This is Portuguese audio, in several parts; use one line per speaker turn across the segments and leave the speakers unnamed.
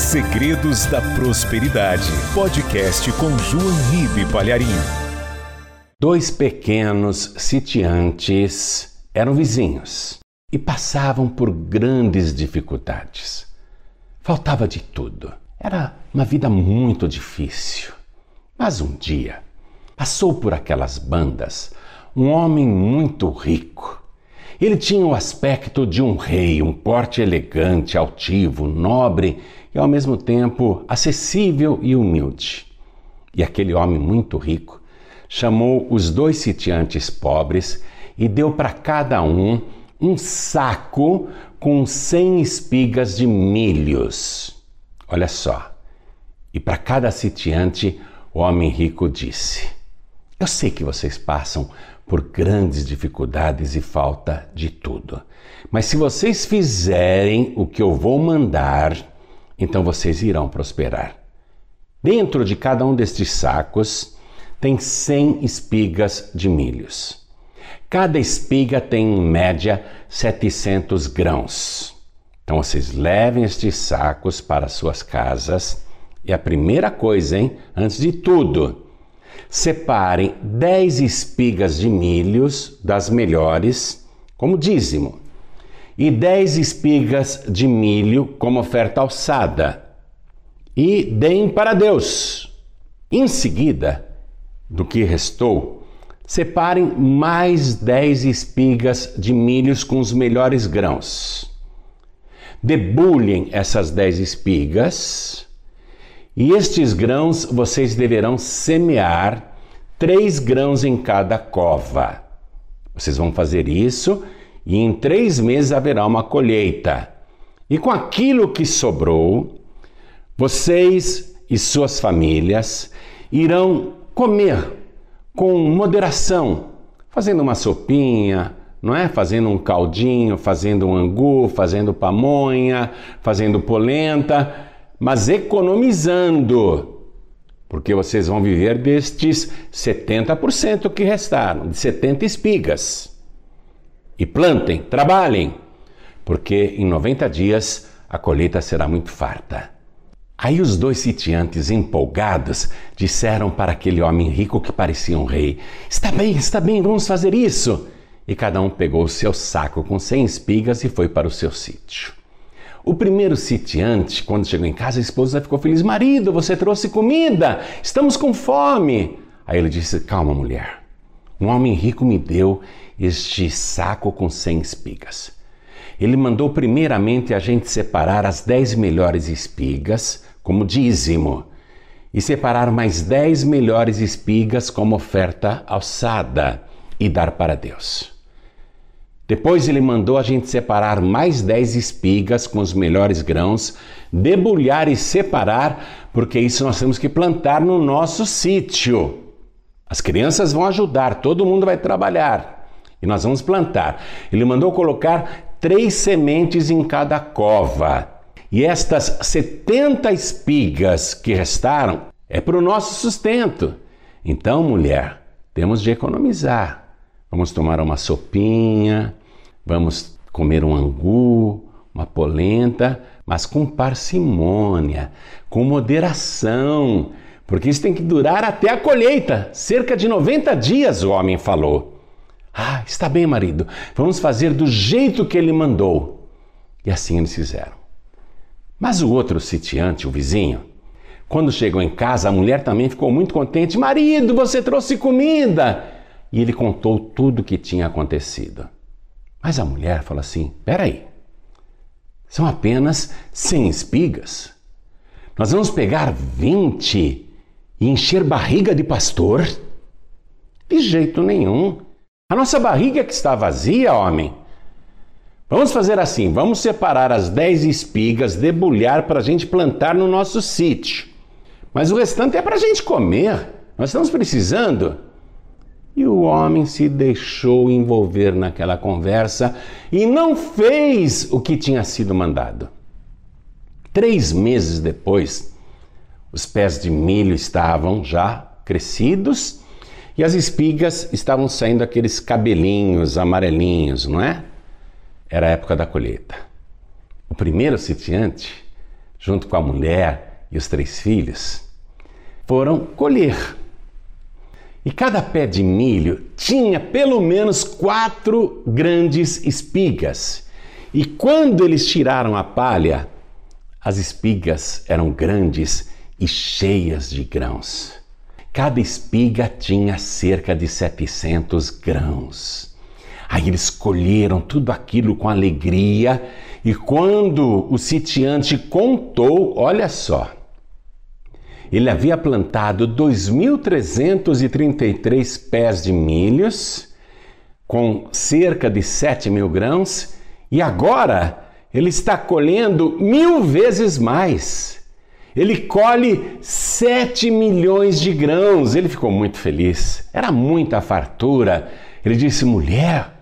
Segredos da Prosperidade. Podcast com João Ribe Palharim.
Dois pequenos sitiantes eram vizinhos e passavam por grandes dificuldades. Faltava de tudo. Era uma vida muito difícil. Mas um dia passou por aquelas bandas um homem muito rico. Ele tinha o aspecto de um rei, um porte elegante, altivo, nobre e ao mesmo tempo acessível e humilde. E aquele homem muito rico chamou os dois sitiantes pobres e deu para cada um um saco com cem espigas de milhos. Olha só. E para cada sitiante, o homem rico disse: Eu sei que vocês passam por grandes dificuldades e falta de tudo, mas se vocês fizerem o que eu vou mandar, então vocês irão prosperar. Dentro de cada um destes sacos tem 100 espigas de milhos. Cada espiga tem em média 700 grãos. Então vocês levem estes sacos para suas casas e a primeira coisa, hein, antes de tudo, separem 10 espigas de milhos das melhores como dízimo e dez espigas de milho como oferta alçada, e deem para Deus. Em seguida, do que restou, separem mais dez espigas de milhos com os melhores grãos. Debulhem essas dez espigas, e estes grãos vocês deverão semear três grãos em cada cova. Vocês vão fazer isso e em três meses haverá uma colheita. E com aquilo que sobrou, vocês e suas famílias irão comer com moderação, fazendo uma sopinha, não é? Fazendo um caldinho, fazendo um angu, fazendo pamonha, fazendo polenta, mas economizando, porque vocês vão viver destes 70% que restaram, de 70 espigas. E plantem, trabalhem, porque em 90 dias a colheita será muito farta. Aí os dois sitiantes, empolgados, disseram para aquele homem rico que parecia um rei: Está bem, está bem, vamos fazer isso. E cada um pegou o seu saco com cem espigas e foi para o seu sítio. O primeiro sitiante, quando chegou em casa, a esposa ficou feliz: Marido, você trouxe comida, estamos com fome. Aí ele disse: Calma, mulher. Um homem rico me deu este saco com cem espigas. Ele mandou primeiramente a gente separar as dez melhores espigas como dízimo e separar mais dez melhores espigas como oferta alçada e dar para Deus. Depois ele mandou a gente separar mais dez espigas com os melhores grãos, debulhar e separar, porque isso nós temos que plantar no nosso sítio. As crianças vão ajudar, todo mundo vai trabalhar e nós vamos plantar. Ele mandou colocar três sementes em cada cova. E estas 70 espigas que restaram é para o nosso sustento. Então, mulher, temos de economizar. Vamos tomar uma sopinha, vamos comer um angu, uma polenta, mas com parcimônia, com moderação porque isso tem que durar até a colheita cerca de 90 dias, o homem falou. Ah, está bem, marido, vamos fazer do jeito que ele mandou. E assim eles fizeram. Mas o outro sitiante, o vizinho, quando chegou em casa, a mulher também ficou muito contente. Marido, você trouxe comida! E ele contou tudo o que tinha acontecido. Mas a mulher falou assim: peraí, são apenas 100 espigas. Nós vamos pegar 20 e encher barriga de pastor? De jeito nenhum. A nossa barriga que está vazia, homem. Vamos fazer assim: vamos separar as dez espigas, debulhar para a gente plantar no nosso sítio. Mas o restante é para a gente comer. Nós estamos precisando. E o homem se deixou envolver naquela conversa e não fez o que tinha sido mandado. Três meses depois, os pés de milho estavam já crescidos e as espigas estavam saindo aqueles cabelinhos amarelinhos, não é? Era a época da colheita. O primeiro sitiante junto com a mulher e os três filhos, foram colher. E cada pé de milho tinha pelo menos quatro grandes espigas. E quando eles tiraram a palha, as espigas eram grandes e cheias de grãos. Cada espiga tinha cerca de 700 grãos. Aí eles colheram tudo aquilo com alegria e quando o sitiante contou, olha só, ele havia plantado 2.333 pés de milhos, com cerca de 7 mil grãos, e agora ele está colhendo mil vezes mais. Ele colhe 7 milhões de grãos. Ele ficou muito feliz. Era muita fartura. Ele disse: mulher,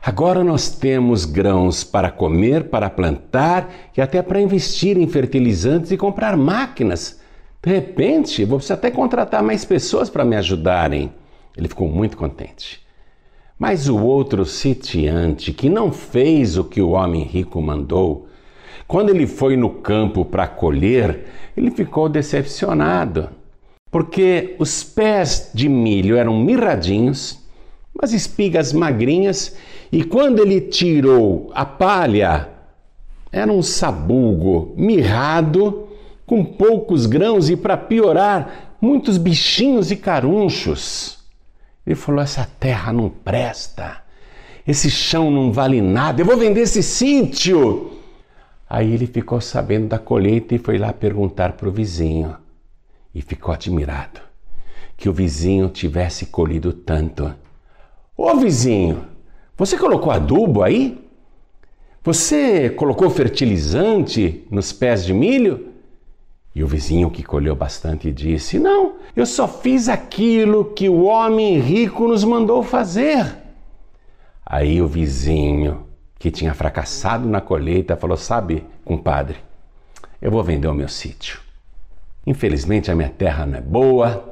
agora nós temos grãos para comer, para plantar e até para investir em fertilizantes e comprar máquinas. De repente, vou precisar até contratar mais pessoas para me ajudarem. Ele ficou muito contente. Mas o outro sitiante, que não fez o que o homem rico mandou, quando ele foi no campo para colher, ele ficou decepcionado, porque os pés de milho eram mirradinhos, as espigas magrinhas, e quando ele tirou a palha, era um sabugo mirrado com poucos grãos e, para piorar, muitos bichinhos e carunchos. Ele falou: essa terra não presta, esse chão não vale nada, eu vou vender esse sítio. Aí ele ficou sabendo da colheita e foi lá perguntar para o vizinho. E ficou admirado que o vizinho tivesse colhido tanto. Ô vizinho, você colocou adubo aí? Você colocou fertilizante nos pés de milho? E o vizinho que colheu bastante disse: Não, eu só fiz aquilo que o homem rico nos mandou fazer. Aí o vizinho, que tinha fracassado na colheita, falou: Sabe, compadre, eu vou vender o meu sítio. Infelizmente a minha terra não é boa.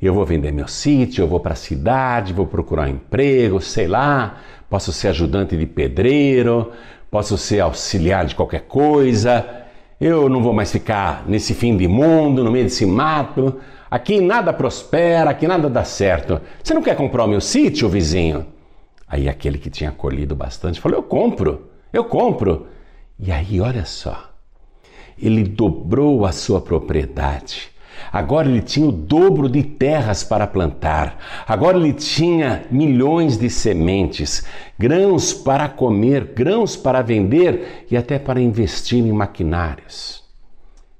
Eu vou vender meu sítio, eu vou para a cidade, vou procurar um emprego, sei lá, posso ser ajudante de pedreiro, posso ser auxiliar de qualquer coisa eu não vou mais ficar nesse fim de mundo, no meio desse mato. Aqui nada prospera, aqui nada dá certo. Você não quer comprar o meu sítio, vizinho? Aí aquele que tinha colhido bastante falou: Eu compro, eu compro. E aí, olha só, ele dobrou a sua propriedade. Agora ele tinha o dobro de terras para plantar. Agora ele tinha milhões de sementes, grãos para comer, grãos para vender e até para investir em maquinários.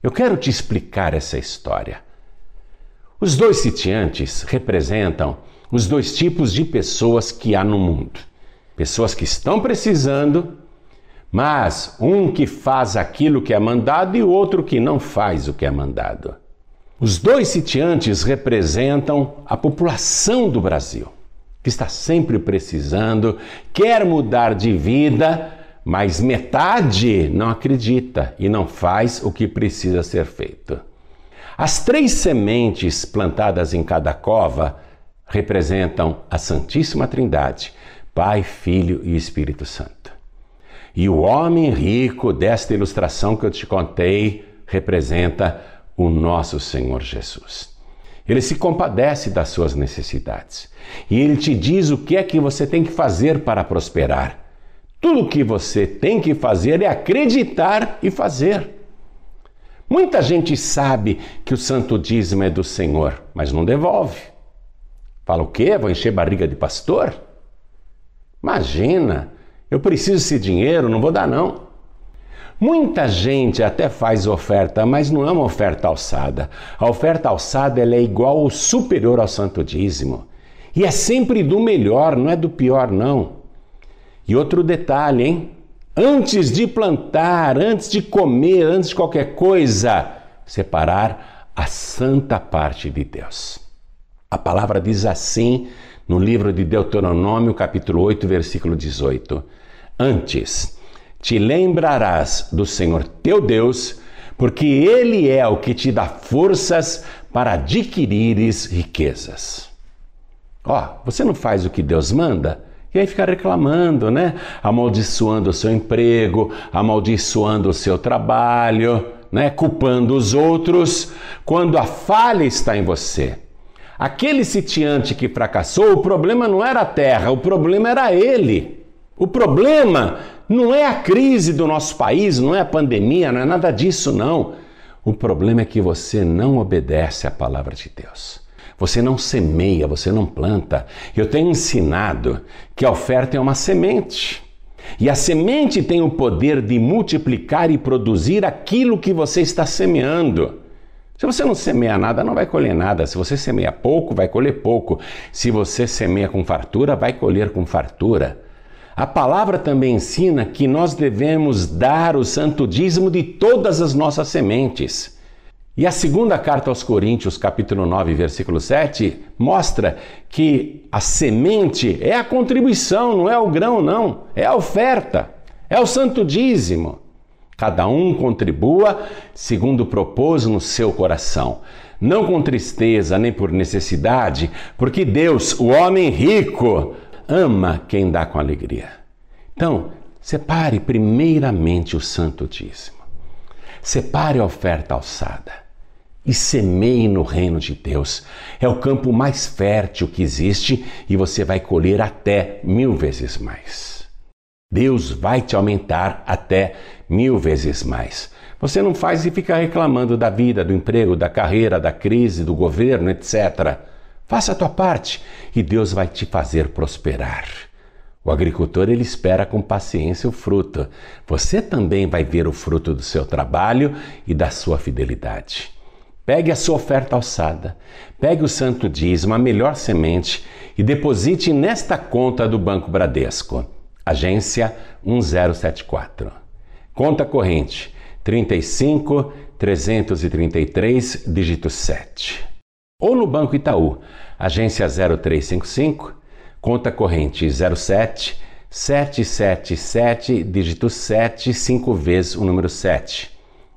Eu quero te explicar essa história. Os dois sitiantes representam os dois tipos de pessoas que há no mundo: pessoas que estão precisando, mas um que faz aquilo que é mandado e outro que não faz o que é mandado. Os dois sitiantes representam a população do Brasil, que está sempre precisando, quer mudar de vida, mas metade não acredita e não faz o que precisa ser feito. As três sementes plantadas em cada cova representam a Santíssima Trindade, Pai, Filho e Espírito Santo. E o homem rico desta ilustração que eu te contei representa o nosso Senhor Jesus. Ele se compadece das suas necessidades e ele te diz o que é que você tem que fazer para prosperar. Tudo o que você tem que fazer é acreditar e fazer. Muita gente sabe que o santo dízimo é do Senhor, mas não devolve. Fala o quê? Vou encher barriga de pastor? Imagina, eu preciso desse dinheiro, não vou dar não. Muita gente até faz oferta, mas não é uma oferta alçada. A oferta alçada ela é igual ou superior ao santo dízimo. E é sempre do melhor, não é do pior, não. E outro detalhe, hein? Antes de plantar, antes de comer, antes de qualquer coisa, separar a santa parte de Deus. A palavra diz assim no livro de Deuteronômio, capítulo 8, versículo 18: Antes, te lembrarás do Senhor teu Deus, porque Ele é o que te dá forças para adquirires riquezas. Ó, você não faz o que Deus manda? E aí fica reclamando, né? Amaldiçoando o seu emprego, amaldiçoando o seu trabalho, né? Culpando os outros, quando a falha está em você. Aquele sitiante que fracassou, o problema não era a terra, o problema era ele. O problema não é a crise do nosso país, não é a pandemia, não é nada disso, não. O problema é que você não obedece à palavra de Deus. Você não semeia, você não planta. Eu tenho ensinado que a oferta é uma semente. E a semente tem o poder de multiplicar e produzir aquilo que você está semeando. Se você não semeia nada, não vai colher nada. Se você semeia pouco, vai colher pouco. Se você semeia com fartura, vai colher com fartura. A palavra também ensina que nós devemos dar o santo dízimo de todas as nossas sementes. E a segunda carta aos Coríntios, capítulo 9, versículo 7, mostra que a semente é a contribuição, não é o grão, não, é a oferta, é o santo dízimo. Cada um contribua segundo propôs no seu coração, não com tristeza nem por necessidade, porque Deus, o homem rico, ama quem dá com alegria. Então, separe primeiramente o santo dízimo. Separe a oferta alçada e semeie no reino de Deus. É o campo mais fértil que existe e você vai colher até mil vezes mais. Deus vai te aumentar até mil vezes mais. Você não faz e fica reclamando da vida, do emprego, da carreira, da crise, do governo, etc. Faça a tua parte e Deus vai te fazer prosperar. O agricultor ele espera com paciência o fruto. Você também vai ver o fruto do seu trabalho e da sua fidelidade. Pegue a sua oferta alçada, pegue o santo dízimo, a melhor semente e deposite nesta conta do Banco Bradesco, agência 1074. Conta corrente 35 333, dígito 7. Ou no Banco Itaú, agência 0355, conta corrente 07 777, dígito 7, 5 vezes o número 7.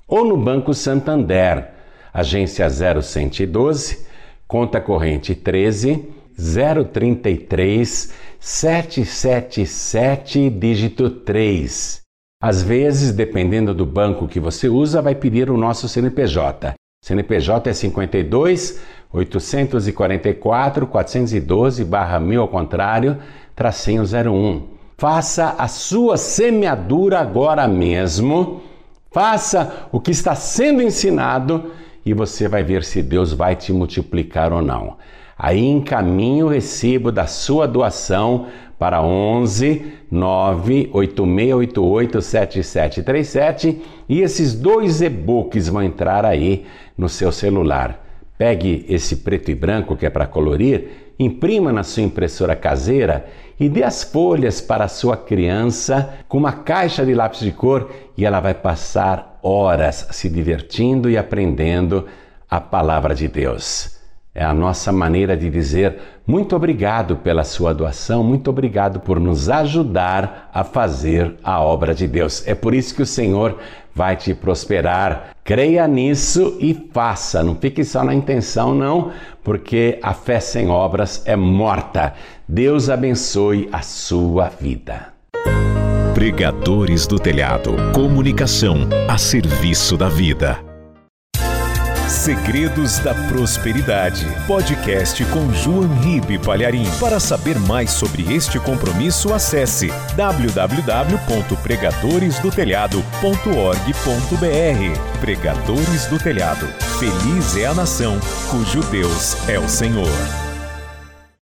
Ou no Banco Santander, agência 0112, conta corrente 13 033 777, dígito 3. Às vezes, dependendo do banco que você usa, vai pedir o nosso CNPJ. CNPJ é 52 844 412 barra 1000 ao contrário, tracinho 01. Faça a sua semeadura agora mesmo. Faça o que está sendo ensinado e você vai ver se Deus vai te multiplicar ou não. Aí encaminhe o recibo da sua doação para 11 98688 7737 e esses dois e-books vão entrar aí no seu celular. Pegue esse preto e branco que é para colorir, imprima na sua impressora caseira e dê as folhas para a sua criança com uma caixa de lápis de cor e ela vai passar horas se divertindo e aprendendo a palavra de Deus. É a nossa maneira de dizer muito obrigado pela sua doação, muito obrigado por nos ajudar a fazer a obra de Deus. É por isso que o Senhor vai te prosperar. Creia nisso e faça. Não fique só na intenção, não, porque a fé sem obras é morta. Deus abençoe a sua vida.
Pregadores do Telhado. Comunicação a serviço da vida. Segredos da Prosperidade. Podcast com João Ribe Palharim. Para saber mais sobre este compromisso, acesse www.pregadoresdotelhado.org.br. Pregadores do Telhado. Feliz é a nação cujo Deus é o Senhor.